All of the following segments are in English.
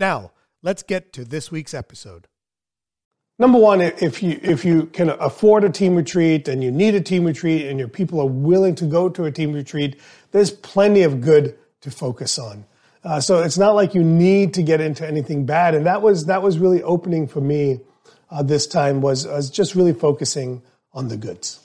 Now, let's get to this week's episode. Number one, if you if you can afford a team retreat and you need a team retreat and your people are willing to go to a team retreat, there's plenty of good to focus on. Uh, so it's not like you need to get into anything bad, and that was that was really opening for me. Uh, this time was was just really focusing on the goods.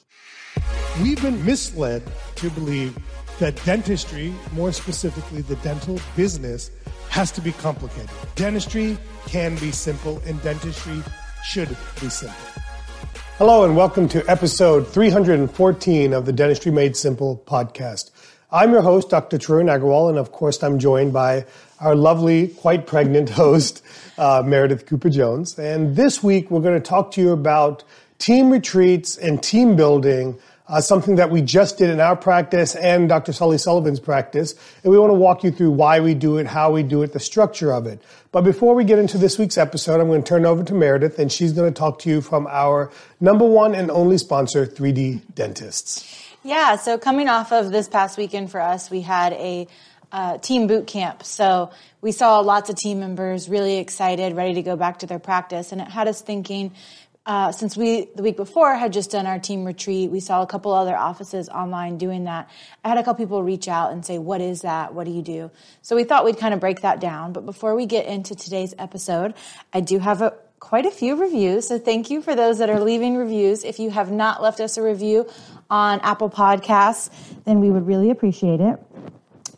We've been misled to believe that dentistry, more specifically the dental business, has to be complicated. Dentistry can be simple, and dentistry should be simple. Hello, and welcome to episode 314 of the Dentistry Made Simple podcast. I'm your host, Dr. Tarun Agarwal, and of course, I'm joined by our lovely, quite pregnant host, uh, Meredith Cooper Jones. And this week, we're going to talk to you about team retreats and team building uh, something that we just did in our practice and Dr. Sully Sullivan's practice. And we want to walk you through why we do it, how we do it, the structure of it. But before we get into this week's episode, I'm going to turn over to Meredith and she's going to talk to you from our number one and only sponsor, 3D Dentists. Yeah, so coming off of this past weekend for us, we had a uh, team boot camp. So we saw lots of team members really excited, ready to go back to their practice. And it had us thinking, uh, since we the week before had just done our team retreat, we saw a couple other offices online doing that. I had a couple people reach out and say, "What is that? What do you do?" So we thought we'd kind of break that down. But before we get into today's episode, I do have a quite a few reviews. So thank you for those that are leaving reviews. If you have not left us a review on Apple Podcasts, then we would really appreciate it.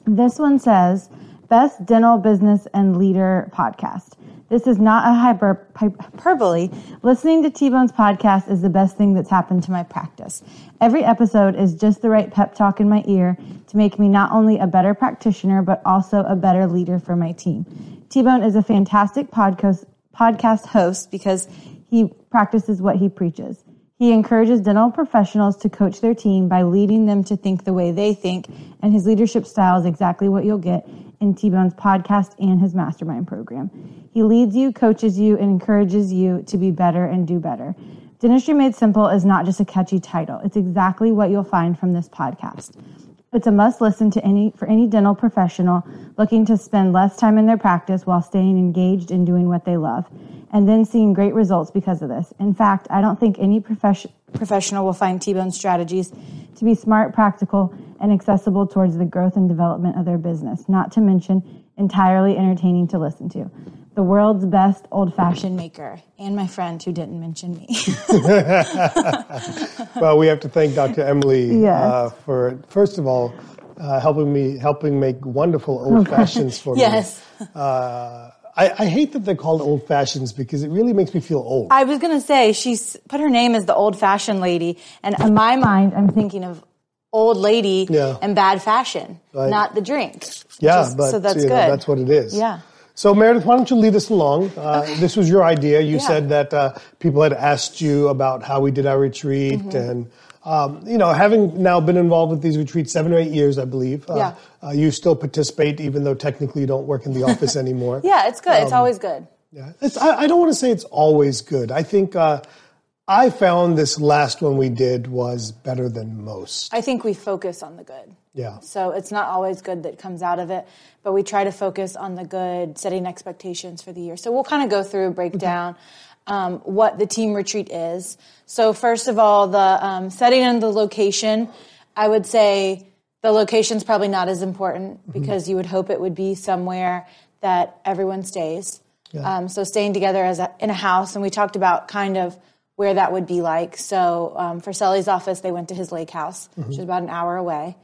This one says, "Best dental business and leader podcast." This is not a hyper, hyperbole. Listening to T Bone's podcast is the best thing that's happened to my practice. Every episode is just the right pep talk in my ear to make me not only a better practitioner, but also a better leader for my team. T Bone is a fantastic podcast, podcast host because he practices what he preaches. He encourages dental professionals to coach their team by leading them to think the way they think, and his leadership style is exactly what you'll get in T Bone's podcast and his mastermind program. He leads you, coaches you, and encourages you to be better and do better. Dentistry Made Simple is not just a catchy title. It's exactly what you'll find from this podcast. It's a must listen to any for any dental professional looking to spend less time in their practice while staying engaged in doing what they love and then seeing great results because of this. In fact, I don't think any profession, professional will find T-Bone strategies to be smart, practical, and accessible towards the growth and development of their business, not to mention entirely entertaining to listen to. The world's best old fashioned maker, and my friend who didn't mention me. well, we have to thank Dr. Emily yes. uh, for, first of all, uh, helping me, helping make wonderful old fashions for yes. me. Uh, I, I, hate that they're called old fashions because it really makes me feel old. I was going to say she's put her name as the old fashioned lady, and in my mind, I'm thinking of old lady yeah. and bad fashion, right. not the drink. Yeah, but so that's good. Know, that's what it is. Yeah. So Meredith, why don't you lead us along? Uh, okay. This was your idea. You yeah. said that uh, people had asked you about how we did our retreat mm-hmm. and um, you know, having now been involved with these retreats seven or eight years, I believe. Uh, yeah. Uh, you still participate, even though technically you don't work in the office anymore. yeah, it's good. Um, it's always good. Yeah, it's, I, I, don't want to say it's always good. I think uh, I found this last one we did was better than most. I think we focus on the good. Yeah. So it's not always good that comes out of it, but we try to focus on the good, setting expectations for the year. So we'll kind of go through, break mm-hmm. down um, what the team retreat is. So first of all, the um, setting and the location. I would say the location's probably not as important mm-hmm. because you would hope it would be somewhere that everyone stays. Um, so staying together as a, in a house, and we talked about kind of where that would be like. So um, for Sully's office, they went to his lake house, Mm-hmm. which is about an hour away.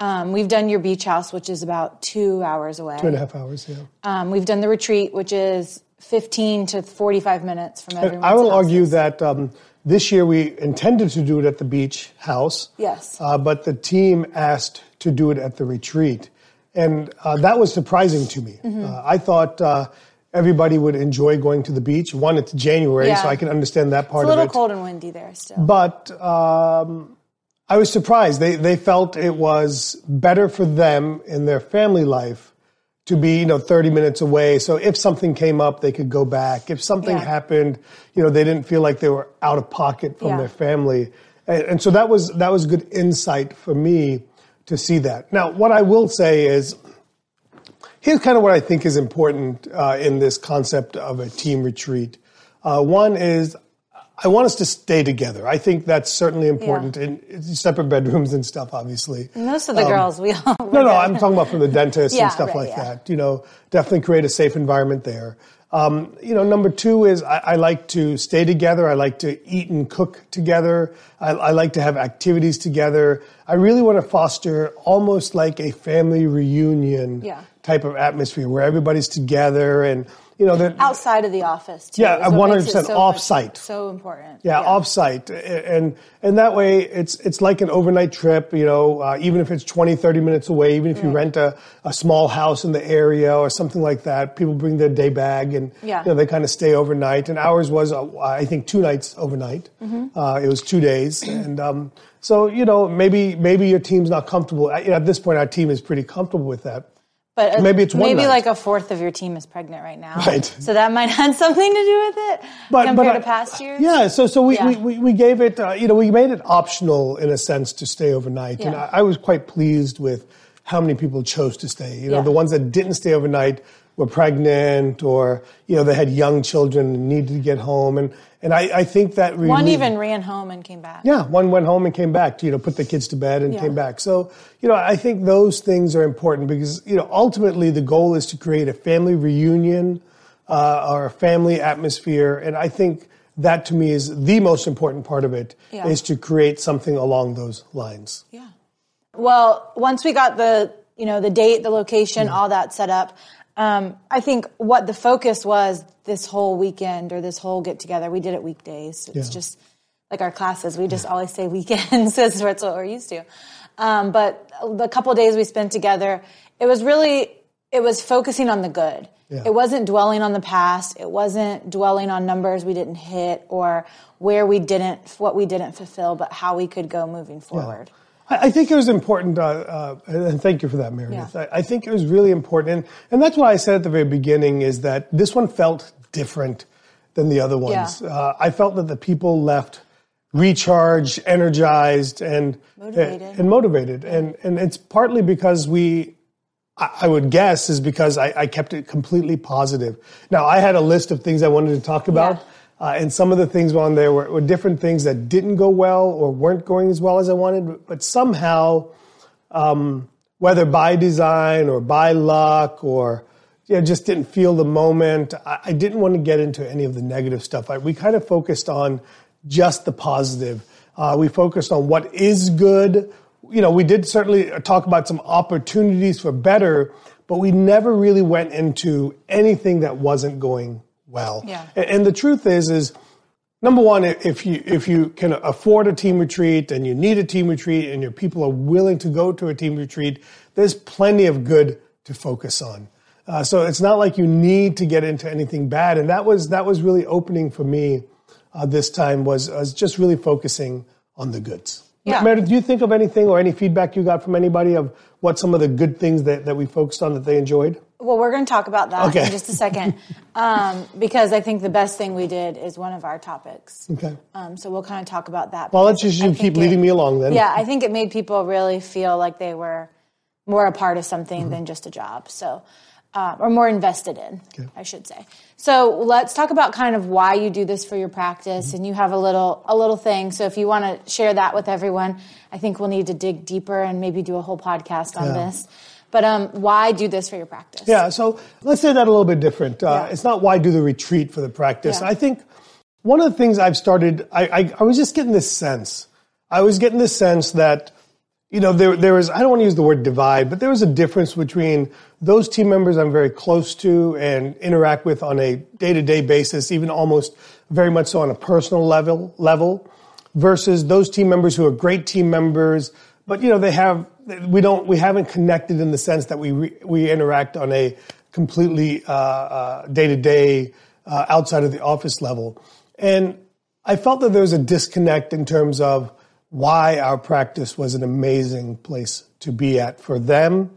Um, we've done your beach house, which is about two hours away. Two and a half hours, yeah. Um, we've done the retreat, which is 15 to 45 minutes from everyone's I will houses. argue that um, this year we intended to do it at the beach house. Yes. Uh, but the team asked to do it at the retreat. And uh, that was surprising to me. Mm-hmm. Uh, I thought uh, everybody would enjoy going to the beach. One, it's January, Yeah. so I can understand that part It's a little of it. cold and windy there still. But um, I was surprised. They they felt it was better for them in their family life to be you know 30 minutes away. So if something came up, they could go back. If something Yeah. happened, you know they didn't feel like they were out of pocket from Yeah. their family. And, and so that was that was good insight for me to see that. Now, what I will say is. Here's kind of what I think is important uh, in this concept of a team retreat. Uh, one is I want us to stay together. I think that's certainly important in, in separate bedrooms and stuff, obviously. Most of the girls, we all. Um, No, no, I'm talking about from the dentist Yeah, and stuff right, like yeah. that. You know, definitely create a safe environment there. Um, you know, number two is I, I like to stay together. I like to eat and cook together. I, I like to have activities together. I really want to foster almost like a family reunion Yeah. Type of atmosphere where everybody's together and you know that outside of the office. Too, Yeah, is what makes it 100% so off-site. So important. Yeah, off-site, and and that way it's it's like an overnight trip. You know, uh, even if it's 20, 30 minutes away, even if you rent a, a small house in the area or something like that, people bring their day bag and Yeah. you know they kind of stay overnight. And ours was uh, I think two nights overnight. Mm-hmm. Uh, it was two days, and um, so you know maybe maybe your team's not comfortable. At, at this point, our team is pretty comfortable with that. But uh, Maybe it's one maybe night. like a fourth of your team is pregnant right now. Right. So that might have something to do with it compared I- to past years. Yeah, so so we, Yeah. we, we, we gave it, uh, you know, we made it optional in a sense to stay overnight, and Yeah. I, I was quite pleased with how many people chose to stay. You know, Yeah. the ones that didn't stay overnight were pregnant, or you know, they had young children and needed to get home, and and I, I think that really, One even ran home and came back. yeah, one went home and came back to, you know, put the kids to bed and Yeah. came back. So, you know, I think those things are important because, you know, ultimately the goal is to create a family reunion uh, or a family atmosphere. And I think that to me is the most important part of it is Yeah. to create something along those lines. Yeah. Well, once we got the you know the date, the location, all that set up, um, I think what the focus was this whole weekend or this whole get together. We did it weekdays. It's Yeah. just like our classes. We just always say weekends. That's what we're used to. Um, but the couple days we spent together, it was really it was focusing on the good. Yeah. It wasn't dwelling on the past. It wasn't dwelling on numbers we didn't hit or where we didn't what we didn't fulfill, but how we could go moving forward. I I think it was important, uh, uh, and thank you for that, Meredith. Yeah. I, I think it was really important, and, and that's why I said at the very beginning is that this one felt different than the other ones. Yeah. Uh, I felt that the people left recharged, energized, and Motivated. and motivated, and and it's partly because we. I I would guess is because I, I kept it completely positive. Now I had a list of things I wanted to talk about, Yeah. Uh, and some of the things on there were, were different things that didn't go well or weren't going as well as I wanted. But somehow, um, whether by design or by luck or you know, just didn't feel the moment, I, I didn't want to get into any of the negative stuff. I, we kind of focused on just the positive. Uh, we focused on what is good. You know, we did certainly talk about some opportunities for better, but we never really went into anything that wasn't going well. Yeah. And, the truth is, is number one, if you if you can afford a team retreat and you need a team retreat and your people are willing to go to a team retreat, there's plenty of good to focus on. Uh, so it's not like you need to get into anything bad, and that was that was really opening for me uh, this time was was just really focusing on the goods. Yeah. Meredith, do you think of anything or any feedback you got from anybody of what some of the good things that, that we focused on that they enjoyed? Well, we're going to talk about that Okay. in just a second, um, because I think the best thing we did is one of our topics. Okay. Um, so we'll kind of talk about that. Well, let's just you keep leading it- me along then. Yeah, I think it made people really feel like they were more a part of something Mm-hmm. than just a job. So, uh, or more invested in, I should say. So let's talk about kind of why you do this for your practice, Mm-hmm. and you have a little a little thing. So if you want to share that with everyone, I think we'll need to dig deeper and maybe do a whole podcast on Yeah. this. But um, why do this for your practice? Yeah, so let's say that a little bit different. Uh, Yeah. It's not why do the retreat for the practice. Yeah. I think one of the things I've started, I, I, I was just getting this sense. I was getting this sense that, you know, there, there was, I don't want to use the word divide, but there was a difference between those team members I'm very close to and interact with on a day to day basis, even almost very much so on a personal level, level versus those team members who are great team members, but you know they have we don't we haven't connected in the sense that we re, we interact on a completely day to day outside of the office level, and I felt that there was a disconnect in terms of why our practice was an amazing place to be at for them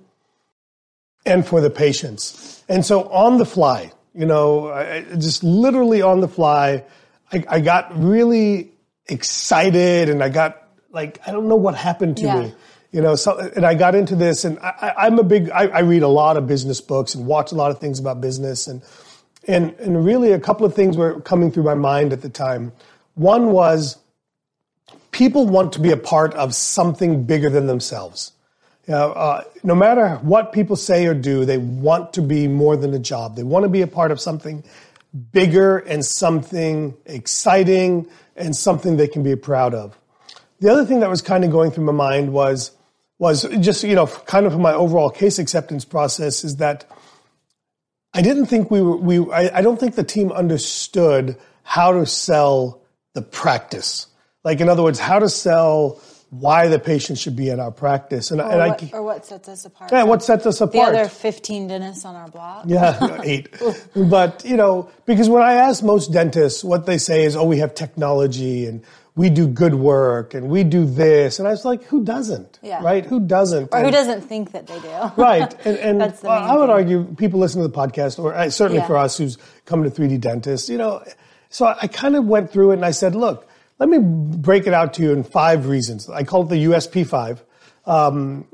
and for the patients. And so on the fly, you know, just literally on the fly, I, I got really excited and I got like, I don't know what happened to Yeah. me. You know, so, and I got into this and I, I- I'm a big, I, I read a lot of business books and watch a lot of things about business and, and, and really a couple of things were coming through my mind at the time. One was people want to be a part of something bigger than themselves. You know, uh, no matter what people say or do, they want to be more than a job. They want to be a part of something bigger and something exciting and something they can be proud of. The other thing that was kind of going through my mind was was just you know kind of my overall case acceptance process is that I didn't think we were we I, I don't think the team understood how to sell the practice. Like in other words, how to sell why the patient should be at our practice. And, Or, and what, I or what sets us apart? yeah, what sets us apart. the other 15 dentists on our block? Yeah, eight. but, you know, because when I ask most dentists, what they say is, oh, we have technology and we do good work and we do this. And I was like, who doesn't? Yeah. Right? Who doesn't? Or who doesn't think that they do? Right. And, and That's the well, I would thing. argue people listen to the podcast, or uh, certainly Yeah. for us who's come to 3D dentists, you know. So I kind of went through it and I said, look, let me break it out to you in five reasons. I call it the USP five um,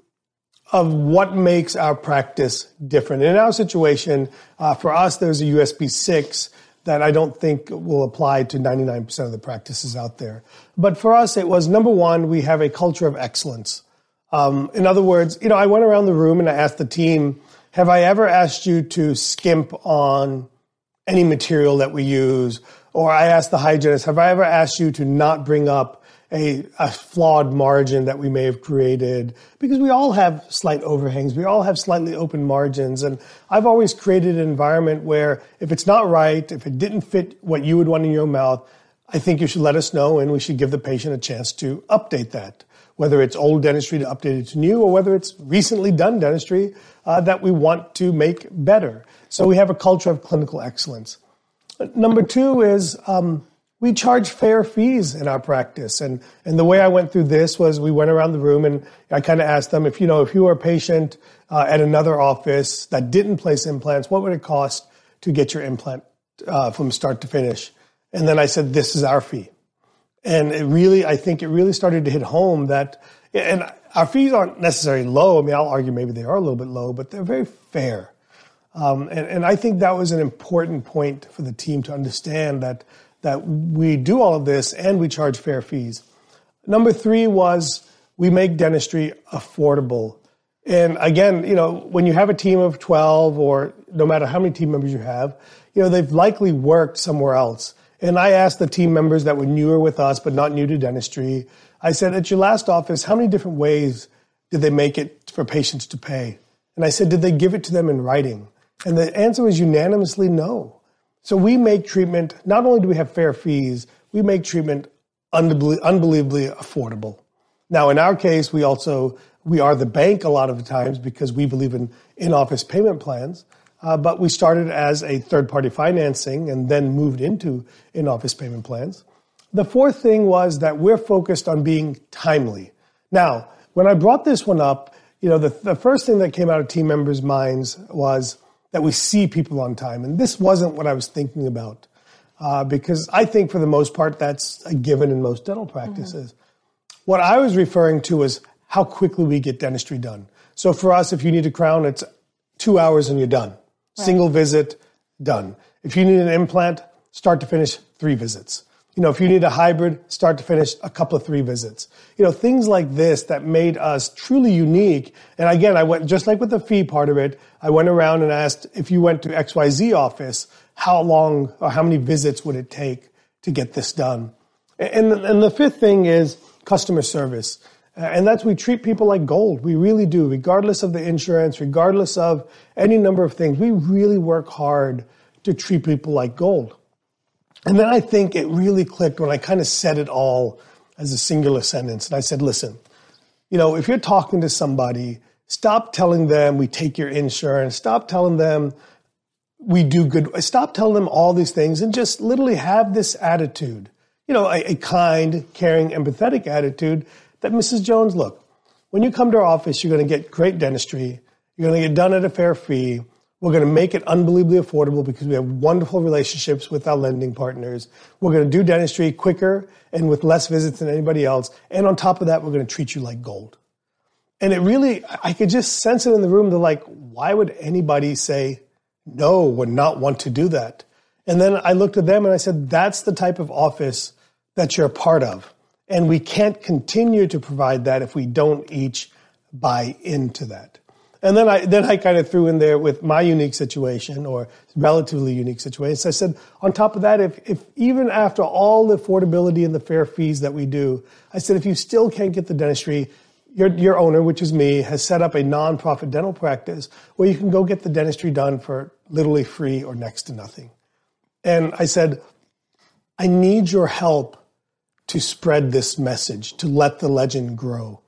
of what makes our practice different. In our situation, uh, for us, there's a USP six that I don't think will apply to 99% of the practices out there. But for us, it was number one, we have a culture of excellence. Um, in other words, you know, I went around the room and I asked the team, have I ever asked you to skimp on any material that we use? Or I asked the hygienist, have I ever asked you to not bring up a, a flawed margin that we may have created? Because we all have slight overhangs. We all have slightly open margins. And I've always created an environment where if it's not right, if it didn't fit what you would want in your mouth, I think you should let us know and we should give the patient a chance to update that. Whether it's old dentistry to update it to new, or whether it's recently done dentistry uh, that we want to make better. So we have a culture of clinical excellence. Number two is um, we charge fair fees in our practice, and and the way I went through this was we went around the room and I kind of asked them if you know if you were a patient uh, at another office that didn't place implants, what would it cost to get your implant uh, from start to finish? And then I said, this is our fee. And it really, I think it really started to hit home that, and our fees aren't necessarily low. I mean, I'll argue maybe they are a little bit low, but they're very fair. Um, and, and I think that was an important point for the team to understand that that we do all of this and we charge fair fees. Number three was we make dentistry affordable. And again, you know, when you have a team of 12 or no matter how many team members you have, you know, they've likely worked somewhere else. And I asked the team members that were newer with us, but not new to dentistry, I said, at your last office, how many different ways did they make it for patients to pay? And I said, did they give it to them in writing? And the answer was unanimously no. So we make treatment, not only do we have fair fees, we make treatment unbelievably affordable. Now, in our case, we also, we are the bank a lot of the times because we believe in in-office payment plans. Uh, but we started as a third-party financing and then moved into in-office payment plans. The fourth thing was that we're focused on being timely. Now, when I brought this one up, you know, the, the first thing that came out of team members' minds was that we see people on time. And this wasn't what I was thinking about. Uh, because I think for the most part, that's a given in most dental practices. What I was referring to was how quickly we get dentistry done. So for us, if you need a crown, it's two hours and you're done. Single visit, done. If you need an implant, start to finish, three visits. You know, if you need a hybrid, start to finish, a couple of three visits. You know, things like this that made us truly unique. And again, I went, just like with the fee part of it, I went around and asked if you went to XYZ office, how long or how many visits would it take to get this done? And, and the fifth thing is customer service. And that's we treat people like gold. We really do, regardless of the insurance, regardless of any number of things. We really work hard to treat people like gold. And then I think it really clicked when I kind of said it all as a singular sentence. And I said, listen, you know, if you're talking to somebody, stop telling them we take your insurance, stop telling them we do good, stop telling them all these things and just literally have this attitude, you know, a, a kind, caring, empathetic attitude that Mrs. Jones, look, when you come to our office, you're going to get great dentistry, you're going to get done at a fair fee, we're going to make it unbelievably affordable because we have wonderful relationships with our lending partners. We're going to do dentistry quicker and with less visits than anybody else. And on top of that, we're going to treat you like gold. And it really, I could just sense it in the room. They're like, why would anybody say no, would not want to do that? And then I looked at them and I said, that's the type of office that you're a part of. And we can't continue to provide that if we don't each buy into that. And then I then I kind of threw in there with my unique situation or relatively unique situation. So I said, on top of that, if, if even after all the affordability and the fair fees that we do, I said, if you still can't get the dentistry, your, your owner, which is me, has set up a nonprofit dental practice where you can go get the dentistry done for literally free or next to nothing. And I said, I need your help to spread this message, to let the legend grow.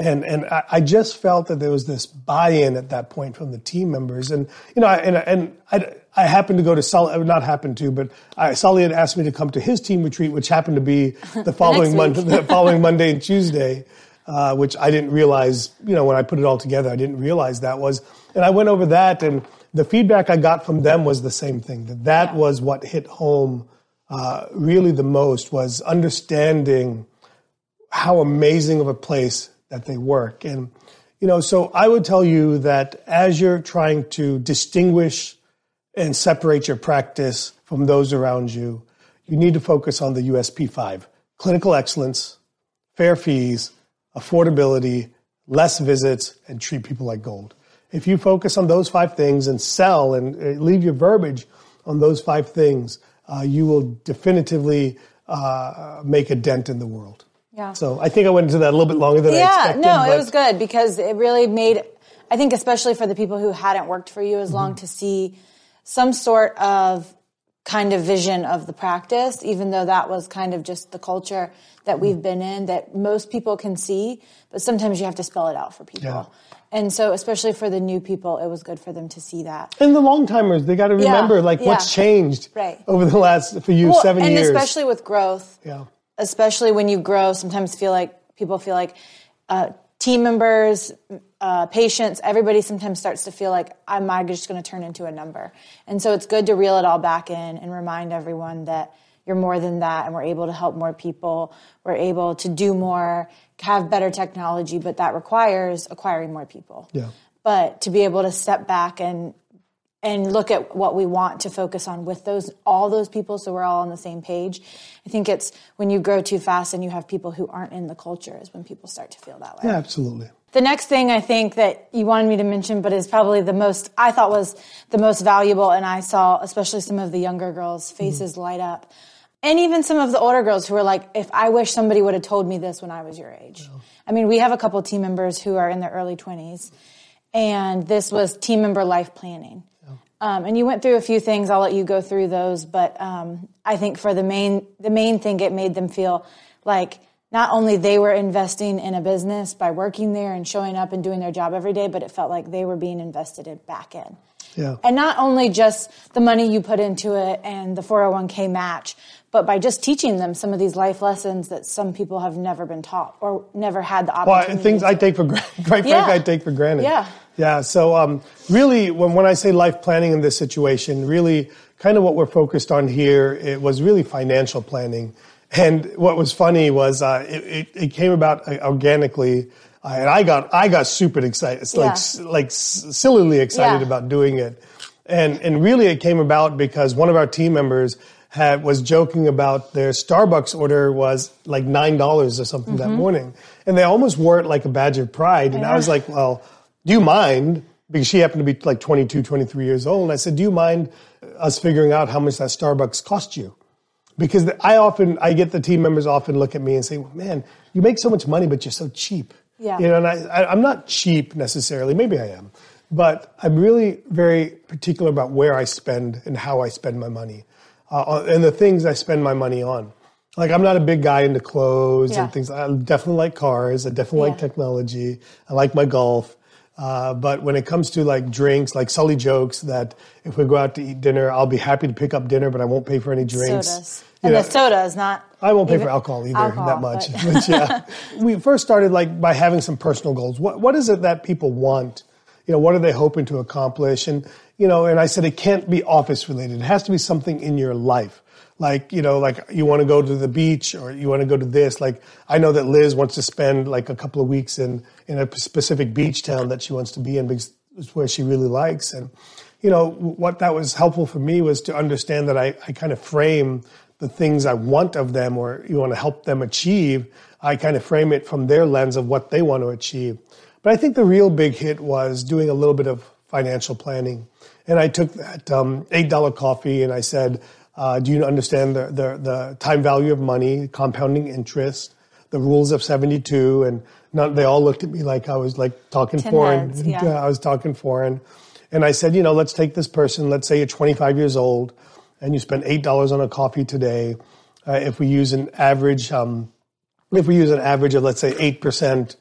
And, and I, just felt that there was this buy-in at that point from the team members. And, you know, and, and I, I happened to go to Sully, not happened to, but I, Sully had asked me to come to his team retreat, which happened to be the following Monday, the following Monday and Tuesday, uh, which I didn't realize, you know, when I put it all together, I didn't realize that was, and I went over that and the feedback I got from them was the same thing, that that yeah. was what hit home, uh, really the most was understanding how amazing of a place that they work. And, you know, so I would tell you that as you're trying to distinguish and separate your practice from those around you, you need to focus on the USP 5 clinical excellence, fair fees, affordability, less visits, and treat people like gold. If you focus on those five things and sell and uh, leave your verbiage on those five things, uh, you will definitively uh, make a dent in the world. Yeah. So I think I went into that a little bit longer than yeah, I expected. Yeah, no, it was good because it really made, I think, especially for the people who hadn't worked for you as mm-hmm. long to see some sort of kind of vision of the practice, even though that was kind of just the culture that mm-hmm. we've been in that most people can see, but sometimes you have to spell it out for people. Yeah. And so, especially for the new people, it was good for them to see that. And the long timers, they got to remember yeah, like yeah. what's changed right. over the last for you well, seven and years, and especially with growth. Yeah especially when you grow, sometimes feel like people feel like uh, team members, uh, patients, everybody sometimes starts to feel like I'm just going to turn into a number? And so it's good to reel it all back in and remind everyone that you're more than that, and we're able to help more people. We're able to do more, have better technology, but that requires acquiring more people. Yeah. But to be able to step back and and look at what we want to focus on with those all those people so we're all on the same page. I think it's when you grow too fast and you have people who aren't in the culture is when people start to feel that way. Yeah absolutely. The next thing i think that you wanted me to mention but is probably the most i thought was the most valuable and i saw especially some of the younger girls faces mm-hmm. light up. And even some of the older girls who are like if i wish somebody would have told me this when i was your age. Yeah. i mean we have a couple team members who are in their early 20s and this was team member life planning um, and you went through a few things. I'll let you go through those, but um, I think for the main the main thing, it made them feel like not only they were investing in a business by working there and showing up and doing their job every day, but it felt like they were being invested in back in. Yeah. And not only just the money you put into it and the 401k match, but by just teaching them some of these life lessons that some people have never been taught or never had the opportunity. Well, things I take for granted, quite yeah. I take for granted. Yeah. Yeah. So, um, really, when, when I say life planning in this situation, really kind of what we're focused on here, it was really financial planning. And what was funny was uh, it, it, it, came about uh, organically, uh, and I got I got super excited, it's like yeah. like sillily excited yeah. about doing it. And and really, it came about because one of our team members had was joking about their Starbucks order was like nine dollars or something that morning, and they almost wore it like a badge of pride. And I was like, "Well, do you mind?" Because she happened to be like 22, 23 years old. And I said, "Do you mind us figuring out how much that Starbucks cost you?" Because I often I get the team members often look at me and say, well, "Man, you make so much money, but you're so cheap." Yeah. You know, and I, I, I'm not cheap necessarily. Maybe I am, but I'm really very particular about where I spend and how I spend my money, uh, and the things I spend my money on. Like I'm not a big guy into clothes Yeah. and things. I definitely like cars. I definitely like technology. I like my golf. Uh, but when it comes to like drinks, like Sully jokes that if we go out to eat dinner, I'll be happy to pick up dinner, but I won't pay for any drinks. Sodas. And know, the soda is not. I won't pay for alcohol either alcohol, that much. but- But yeah, we first started like by having some personal goals. What what is it that people want? You know, what are they hoping to accomplish? And you know, and I said it can't be office related. It has to be something in your life. Like you know, like you want to go to the beach or you want to go to this. Like I know that Liz wants to spend like a couple of weeks in in a specific beach town that she wants to be in because it's where she really likes. And you know, what that was helpful for me was to understand that I, I kind of frame the things I want of them or you want to help them achieve, I kind of frame it from their lens of what they want to achieve. But I think the real big hit was doing a little bit of financial planning. And I took that um, $8 coffee and I said, uh, do you understand the, the, the time value of money, compounding interest, the rules of 72? And not, they all looked at me like I was like talking Tin foreign. heads, yeah. I was talking foreign. And I said, you know, let's take this person, let's say you're 25 years old and you spend $8 on a coffee today. Uh, if we use an average, um, if we use an average of, let's say, 8%,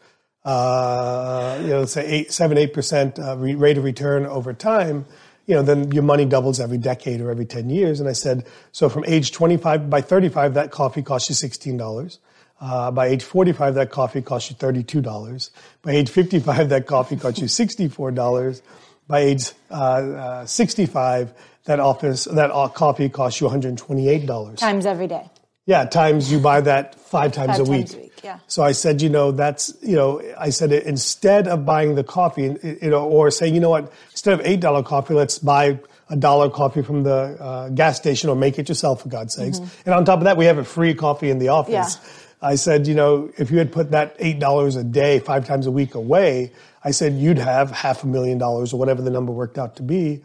uh, you know, let's say eight, 7 8% uh, re- rate of return over time, you know, then your money doubles every decade or every 10 years. And I said, so from age 25, by 35, that coffee costs you $16. Uh, by age 45, that coffee costs you $32. By age 55, that coffee costs you $64. By age uh, uh, 65, that office that uh, coffee costs you $128. Times every day. Yeah, times you buy that five times Five a week. times a week, yeah. So I said, you know, that's, you know, I said instead of buying the coffee, you know, or saying, you know what, instead of eight dollar coffee, let's buy a dollar coffee from the uh, gas station or make it yourself for God's sakes. And on top of that, we have a free coffee in the office. Mm-hmm. Yeah. I said, you know, if you had put that eight dollars a day, five times a week away, I said you'd have half a million dollars or whatever the number worked out to be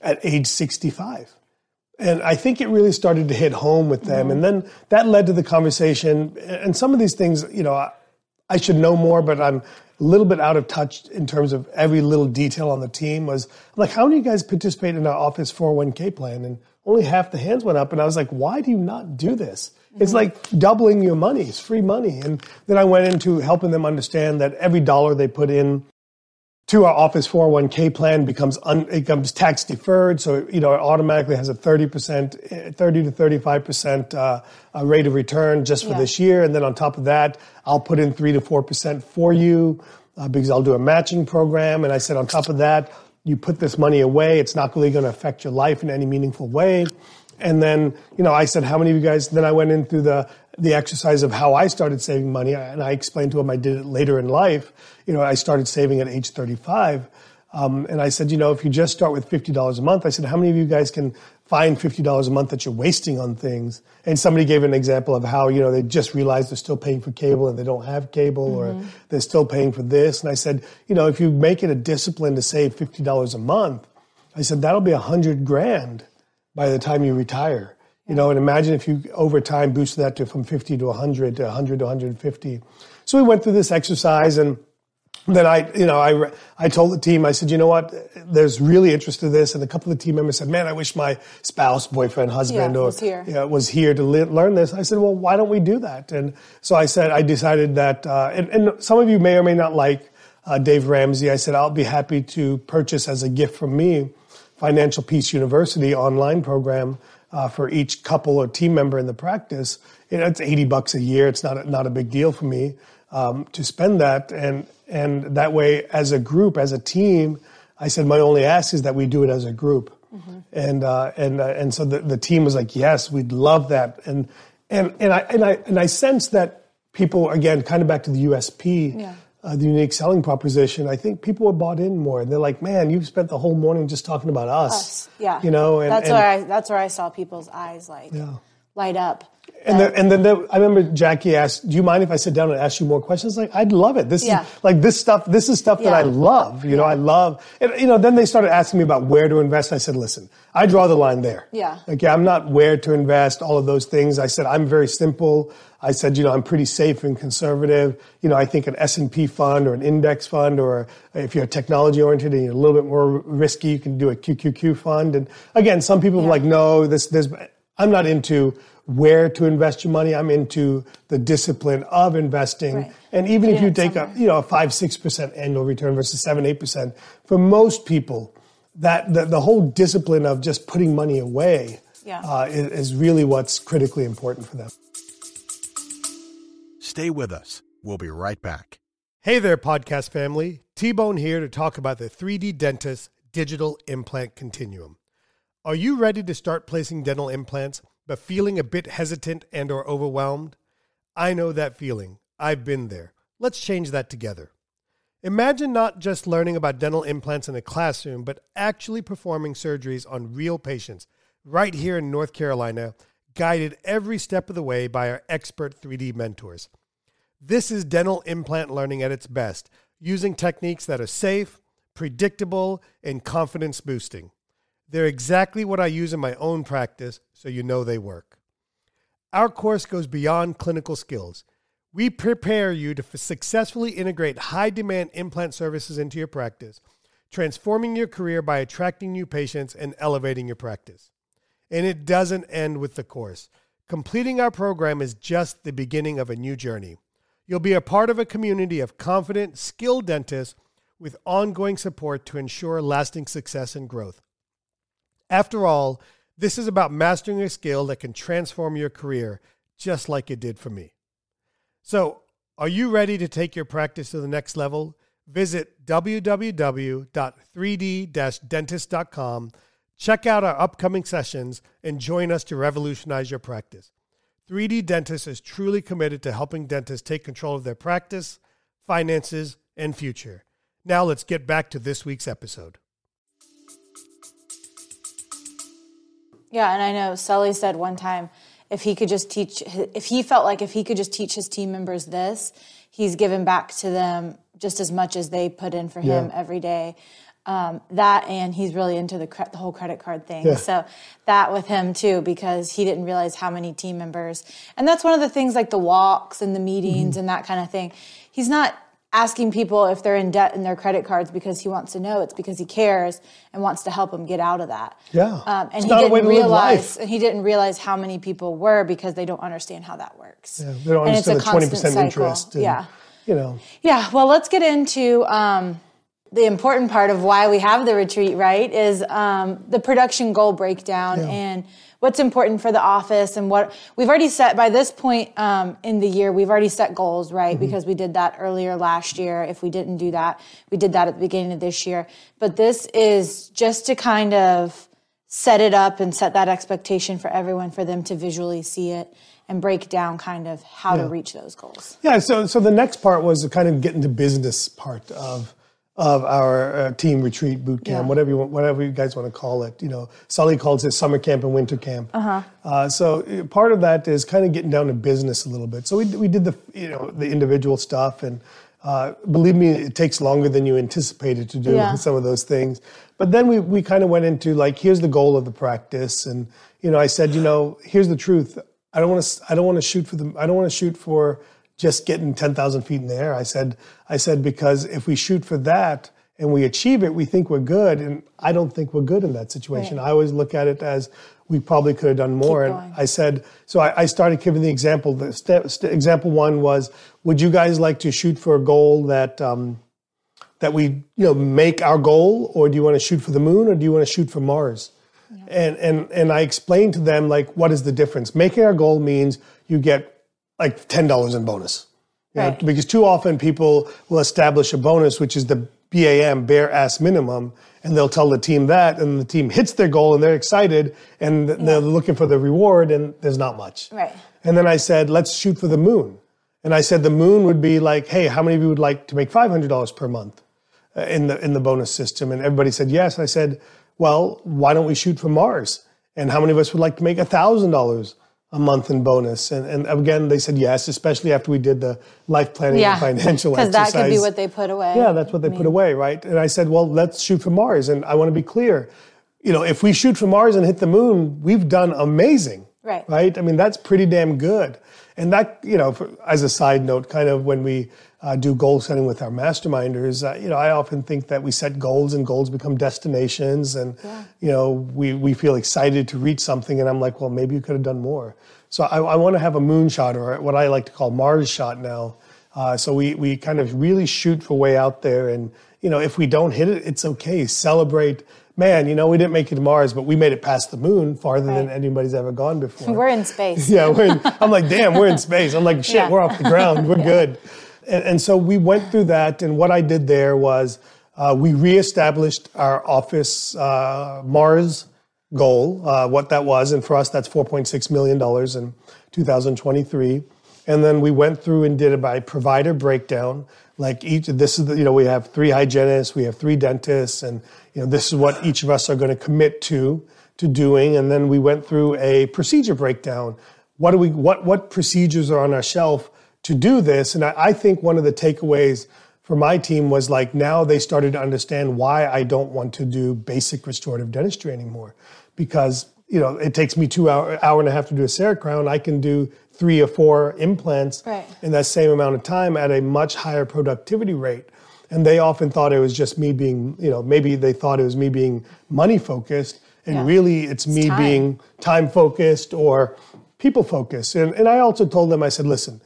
at age 65. And I think it really started to hit home with them. And then that led to the conversation. And some of these things, you know, I, I should know more, but I'm a little bit out of touch in terms of every little detail on the team. Was like, how do you guys participate in our office 401k plan? And only half the hands went up. And I was like, why do you not do this? It's like doubling your money. It's free money. And then I went into helping them understand that every dollar they put in to our Office 401k plan becomes un, it becomes tax deferred, so you know it automatically has a 30 percent, 30 to 35 percent uh, uh, rate of return just for Yeah. this year, and then on top of that, I'll put in three to four percent for you uh, because I'll do a matching program, and I said on top of that, you put this money away, it's not really going to affect your life in any meaningful way. And then, you know, I said, how many of you guys, then I went in through the, the exercise of how I started saving money. And I explained to them I did it later in life. You know, I started saving at age 35. Um, and I said, you know, if you just start with $50 a month, I said, how many of you guys can find $50 a month that you're wasting on things? And somebody gave an example of how, you know, they just realized they're still paying for cable and they don't have cable or they're still paying for this. And I said, you know, if you make it a discipline to save $50 a month, I said, that'll be a hundred grand by the time you retire. You know, and imagine if you over time boosted that to from 50 to 100 to 100 to 150. So we went through this exercise and then I, you know, I, I told the team, I said, you know what, there's really interest in this. And a couple of the team members said, man, I wish my spouse, boyfriend, husband, Yeah, or was here. Yeah, was here to le- learn this. I said, well, why don't we do that? And so I said, I decided that, uh, and, and some of you may or may not like uh, Dave Ramsey. I said, I'll be happy to purchase as a gift from me Financial Peace University online program uh, for each couple or team member in the practice. You know, it's 80 bucks a year. It's not a, not a big deal for me um, to spend that. And, and that way, as a group, as a team, I said, my only ask is that we do it as a group. And, uh, and, uh, and so the, the team was like, yes, we'd love that. And, and, and I, and I, and I sense that people, again, kind of back to the USP, Yeah. Uh, the unique selling proposition, I think people were bought in more. And they're like, man, you've spent the whole morning just talking about us. Us, yeah. You know, and, that's and, where I that's where I saw people's eyes like Yeah. light up. And, the, and then there, I remember Jackie asked, "Do you mind if I sit down and ask you more questions?" Like, I'd love it. This Yeah. is like this stuff. This is stuff that I love. You know, I love. And you know, then they started asking me about where to invest. I said, "Listen, I draw the line there. Yeah. Like, yeah, I'm not where to invest. All of those things. I said I'm very simple. I said, you know, I'm pretty safe and conservative. You know, I think an S and P fund or an index fund, or if you're technology oriented and you're a little bit more risky, you can do a QQQ fund. And again, some people are like, no, this, this. I'm not into where to invest your money. I'm into the discipline of investing. Right. And even if you take a you know a five six percent annual return versus seven eight percent, for most people, that the, the whole discipline of just putting money away Yeah. uh, is, is really what's critically important for them. Stay with us. We'll be right back. Hey there, podcast family. T Bone here to talk about the 3D Dentist Digital Implant Continuum. Are you ready to start placing dental implants but feeling a bit hesitant and or overwhelmed? I know that feeling. I've been there. Let's change that together. Imagine not just learning about dental implants in a classroom, but actually performing surgeries on real patients right here in North Carolina, guided every step of the way by our expert 3D mentors. This is dental implant learning at its best, using techniques that are safe, predictable, and confidence boosting. They're exactly what I use in my own practice, so you know they work. Our course goes beyond clinical skills. We prepare you to successfully integrate high demand implant services into your practice, transforming your career by attracting new patients and elevating your practice. And it doesn't end with the course. Completing our program is just the beginning of a new journey. You'll be a part of a community of confident, skilled dentists with ongoing support to ensure lasting success and growth. After all, this is about mastering a skill that can transform your career, just like it did for me. So, are you ready to take your practice to the next level? Visit www.3d-dentist.com, check out our upcoming sessions, and join us to revolutionize your practice. 3D Dentist is truly committed to helping dentists take control of their practice, finances, and future. Now let's get back to this week's episode. Yeah, and I know Sully said one time if he could just teach, if he felt like if he could just teach his team members this, he's given back to them just as much as they put in for him every day. Um, that and he's really into the, cre- the whole credit card thing. Yeah. So that with him too, because he didn't realize how many team members, and that's one of the things like the walks and the meetings Mm-hmm. and that kind of thing. He's not asking people if they're in debt in their credit cards because he wants to know. It's because he cares and wants to help them get out of that. Yeah. Um, and It's he didn't realize and he didn't realize how many people were because they don't understand how that works. Yeah, they don't And it's a understand the twenty percent interest. and, yeah. You know. Yeah. Well, let's get into um, the important part of why we have the retreat, right? Is um, the production goal breakdown Yeah. and what's important for the office and what we've already set by this point um, in the year. We've already set goals, right? Mm-hmm. Because we did that earlier last year. If we didn't do that, we did that at the beginning of this year. But this is just to kind of set it up and set that expectation for everyone for them to visually see it and break down kind of how to reach those goals. Yeah, so so the next part was to kind of get into business part of of our uh, team retreat boot camp, Yeah. whatever you want, whatever you guys want to call it. You know, Sully calls it summer camp and winter camp. Uh-huh. so uh, part of that is kind of getting down to business a little bit. So we we did the you know the individual stuff and. Uh, believe me, it takes longer than you anticipated to do Yeah. some of those things. But then we, we kind of went into like, here's the goal of the practice, and you know, I said, you know, here's the truth. I don't want to. I don't want to shoot for the. I don't want to shoot for just getting ten thousand feet in the air. I said. I said because if we shoot for that and we achieve it, we think we're good, and I don't think we're good in that situation. Right. I always look at it as we probably could have done more. And I said, so I, I started giving the example. The step, st- example one was, would you guys like to shoot for a goal that? Um, that we you know make our goal or do you want to shoot for the moon or do you want to shoot for mars and and and i explained to them like what is the difference making our goal means you get like $10 in bonus You know, because too often people will establish a bonus which is the bam bare ass minimum and they'll tell the team that and the team hits their goal and they're excited and they're looking for the reward and there's not much Right. and then I said, let's shoot for the moon. And I said the moon would be like, hey, how many of you would like to make $500 per month uh, in the in the bonus system? And everybody said yes. I said, well, why don't we shoot for Mars? And how many of us would like to make $1,000 a month in bonus? And, and again, they said yes, especially after we did the life planning Yeah. and financial exercise. Because that could be what they put away. Yeah, that's what they put away, right? And I said, well, let's shoot for Mars. And I want to be clear, you know, if we shoot for Mars and hit the moon, we've done amazing. Right. Right? I mean, that's pretty damn good. And that, you know, for, as a side note, kind of when we uh, do goal setting with our masterminders, uh, you know, I often think that we set goals and goals become destinations. And, you know, we, we feel excited to reach something. And I'm like, well, maybe you could have done more. So I, I want to have a moon shot or what I like to call Mars shot now. Uh, so we, we kind of really shoot for way out there. And, you know, if we don't hit it, it's okay. Celebrate. Man, you know, we didn't make it to Mars, but we made it past the moon farther than anybody's ever gone before. We're in space. Yeah, we're in, I'm like, damn, we're in space. I'm like, shit, Yeah. we're off the ground. We're good. And, and so we went through that. And what I did there was uh, we reestablished our office uh, Mars goal, uh, what that was. And for us, that's $4.6 million in 2023. And then we went through and did it by provider breakdown. Like each, this is the, you know, we have three hygienists, we have three dentists, and you know, this is what each of us are going to commit to to doing. And then we went through a procedure breakdown. What do we, what what procedures are on our shelf to do this? And I, I think one of the takeaways for my team was like now they started to understand why I don't want to do basic restorative dentistry anymore, because you know it takes me two hour hour and a half to do a CEREC crown. I can do three or four implants Right. in that same amount of time at a much higher productivity rate. And they often thought it was just me being, you know, maybe they thought it was me being money focused, and Yeah. really it's me time. being time focused or people focused. And, and I also told them, I said, listen,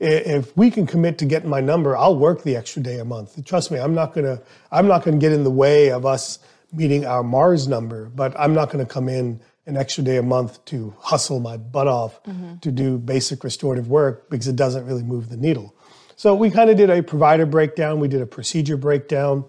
if we can commit to getting my number, I'll work the extra day a month. Trust me, I'm not gonna, I'm not gonna get in the way of us meeting our Mars number, but I'm not gonna come in an extra day a month to hustle my butt off mm-hmm. to do basic restorative work because it doesn't really move the needle. So we kind of did a provider breakdown, we did a procedure breakdown.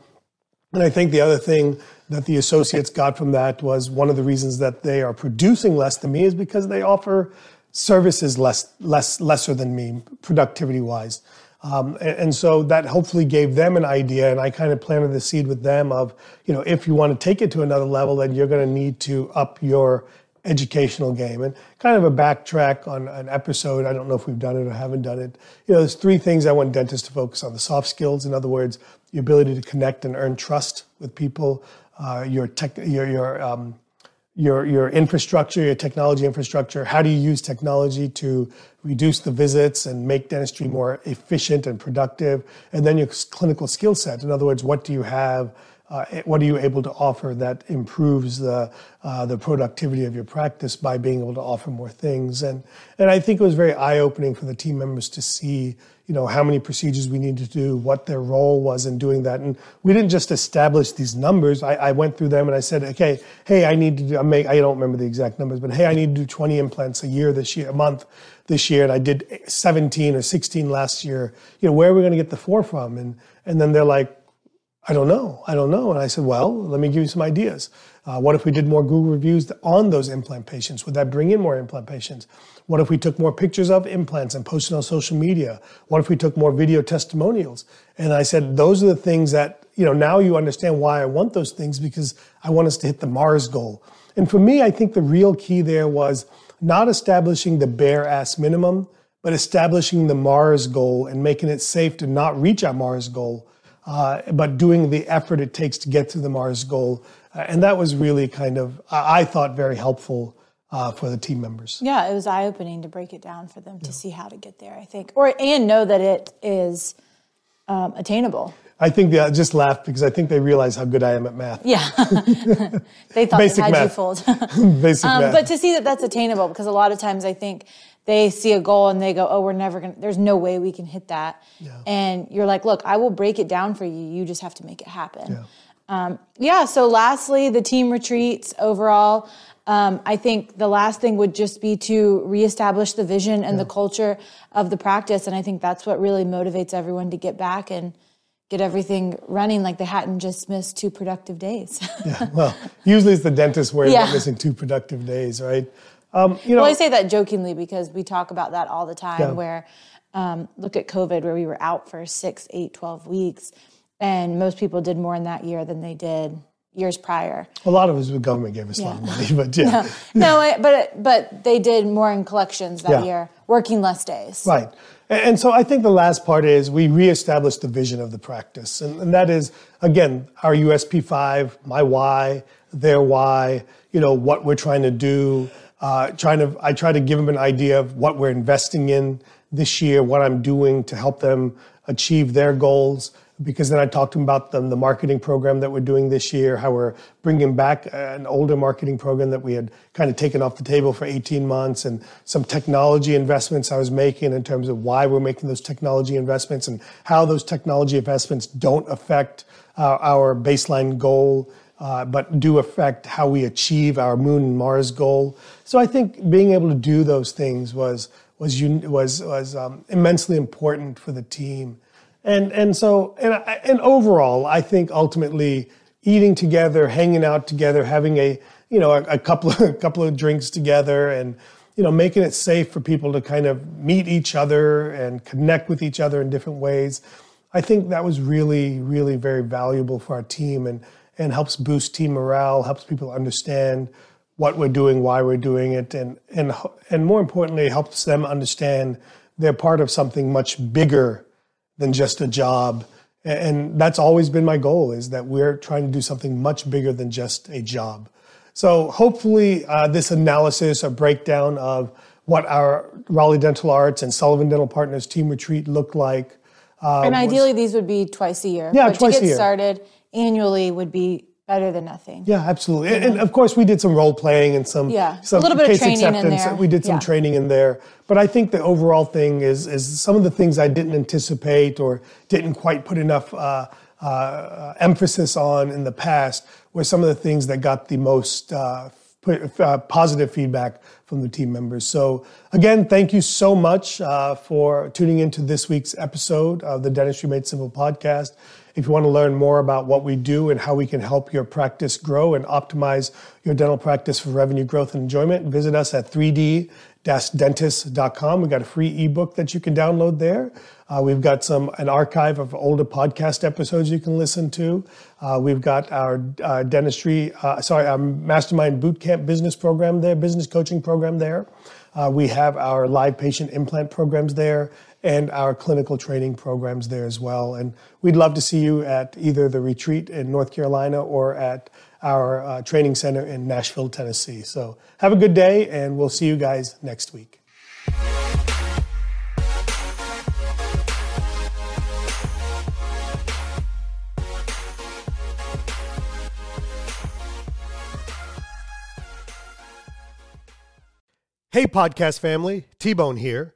And I think the other thing that the associates got from that was one of the reasons that they are producing less than me is because they offer services less, less, lesser than me, productivity wise. Um, and, so that hopefully gave them an idea, and I kind of planted the seed with them of, you know, if you want to take it to another level, then you're going to need to up your educational game. And kind of a backtrack on an episode, I don't know if we've done it or haven't done it. You know, there's three things I want dentists to focus on the soft skills, in other words, your ability to connect and earn trust with people, uh, your, tech, your, your, um, your, your infrastructure, your technology infrastructure. How do you use technology to reduce the visits and make dentistry more efficient and productive? And then your clinical skill set. In other words, what do you have? Uh, what are you able to offer that improves the uh, the productivity of your practice by being able to offer more things? And and I think it was very eye opening for the team members to see you know how many procedures we needed to do, what their role was in doing that. And we didn't just establish these numbers. I, I went through them and I said, okay, hey, I need to do. I make I don't remember the exact numbers, but hey, I need to do 20 implants a year this year, a month this year, and I did 17 or 16 last year. You know, where are we going to get the four from? And and then they're like I don't know. I don't know. And I said, well, let me give you some ideas. Uh, what if we did more Google reviews on those implant patients? Would that bring in more implant patients? What if we took more pictures of implants and posted on social media? What if we took more video testimonials? And I said, those are the things that, you know, now you understand why I want those things because I want us to hit the Mars goal. And for me, I think the real key there was not establishing the bare ass minimum, but establishing the Mars goal and making it safe to not reach our Mars goal uh, but doing the effort it takes to get to the Mars goal. Uh, and that was really kind of, I I thought, very helpful uh, for the team members. Yeah, it was eye opening to break it down for them to see how to get there. I think, or and know that it is um, attainable. I think they just laughed because I think they realize how good I am at math. Yeah, they thought Basic they had you math. fooled. Basic Um, math. but to see that that's attainable, because a lot of times I think they see a goal and they go, "Oh, we're never gonna. There's no way we can hit that." And you're like, "Look, I will break it down for you. You just have to make it happen." Yeah. Um, yeah. So, lastly, the team retreats overall. Um, I think the last thing would just be to reestablish the vision and the culture of the practice, and I think that's what really motivates everyone to get back and get everything running like they hadn't just missed two productive days. Yeah, well, usually it's the dentist Yeah. about missing two productive days, right? Um, you know, well, I say that jokingly because we talk about that all the time. Yeah. Where um, look at COVID, where we were out for six, eight, 12 weeks, and most people did more in that year than they did years prior. a lot of us, the government gave us a lot of money, but yeah. No, I- but but they did more in collections that Yeah. year, working less days. Right. And and so I think the last part is we reestablished the vision of the practice. And, and that is, again, our USP5, my why, their why, you know, what we're trying to do. Uh, trying to, I try to give them an idea of what we're investing in this year, what I'm doing to help them achieve their goals. Because then I talked to them about the, the marketing program that we're doing this year, how we're bringing back an older marketing program that we had kind of taken off the table for 18 months, and some technology investments I was making in terms of why we're making those technology investments and how those technology investments don't affect uh, our baseline goal, uh, but do affect how we achieve our Moon and Mars goal. So I think being able to do those things was was was was um, immensely important for the team. And and so and and overall, I think ultimately eating together, hanging out together, having a you know a, a couple of a couple of drinks together, and you know making it safe for people to kind of meet each other and connect with each other in different ways. I think that was really really very valuable for our team and and helps boost team morale, helps people understand what we're doing, why we're doing it, and and and more importantly, helps them understand they're part of something much bigger than just a job. And that's always been my goal is that we're trying to do something much bigger than just a job. So hopefully uh, this analysis or breakdown of what our Raleigh Dental Arts and Sullivan Dental Partners team retreat looked like. Uh, And was- ideally, these would be twice a year. Yeah, but twice to a get year. started annually would be better than nothing. Yeah, absolutely. And, and of course, we did some role playing and some, Yeah, a some little bit of case training in acceptance. there. We did some Yeah. training in there. But I think the overall thing is is some of the things I didn't anticipate or didn't quite put enough uh, uh, emphasis on in the past were some of the things that got the most uh, uh, positive feedback from the team members. So again, thank you so much uh, for tuning into this week's episode of the Dentistry Made Simple podcast. If you want to learn more about what we do and how we can help your practice grow and optimize your dental practice for revenue growth and enjoyment, visit us at 3d-dentist.com. We've got a free ebook that you can download there. Uh, we've got some an archive of older podcast episodes you can listen to. Uh, we've got our uh, dentistry, uh, sorry, our mastermind bootcamp business program there, business coaching program there. Uh, we have our live patient implant programs there and our clinical training programs there as well. And we'd love to see you at either the retreat in North Carolina or at our uh, training center in Nashville, Tennessee. So have a good day, and we'll see you guys next week. Hey, podcast family, T Bone here.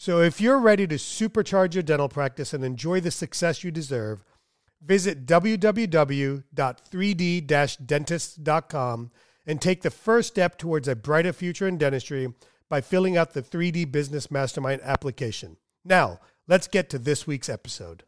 So if you're ready to supercharge your dental practice and enjoy the success you deserve, visit www.3d-dentist.com and take the first step towards a brighter future in dentistry by filling out the 3D Business Mastermind application. Now, let's get to this week's episode.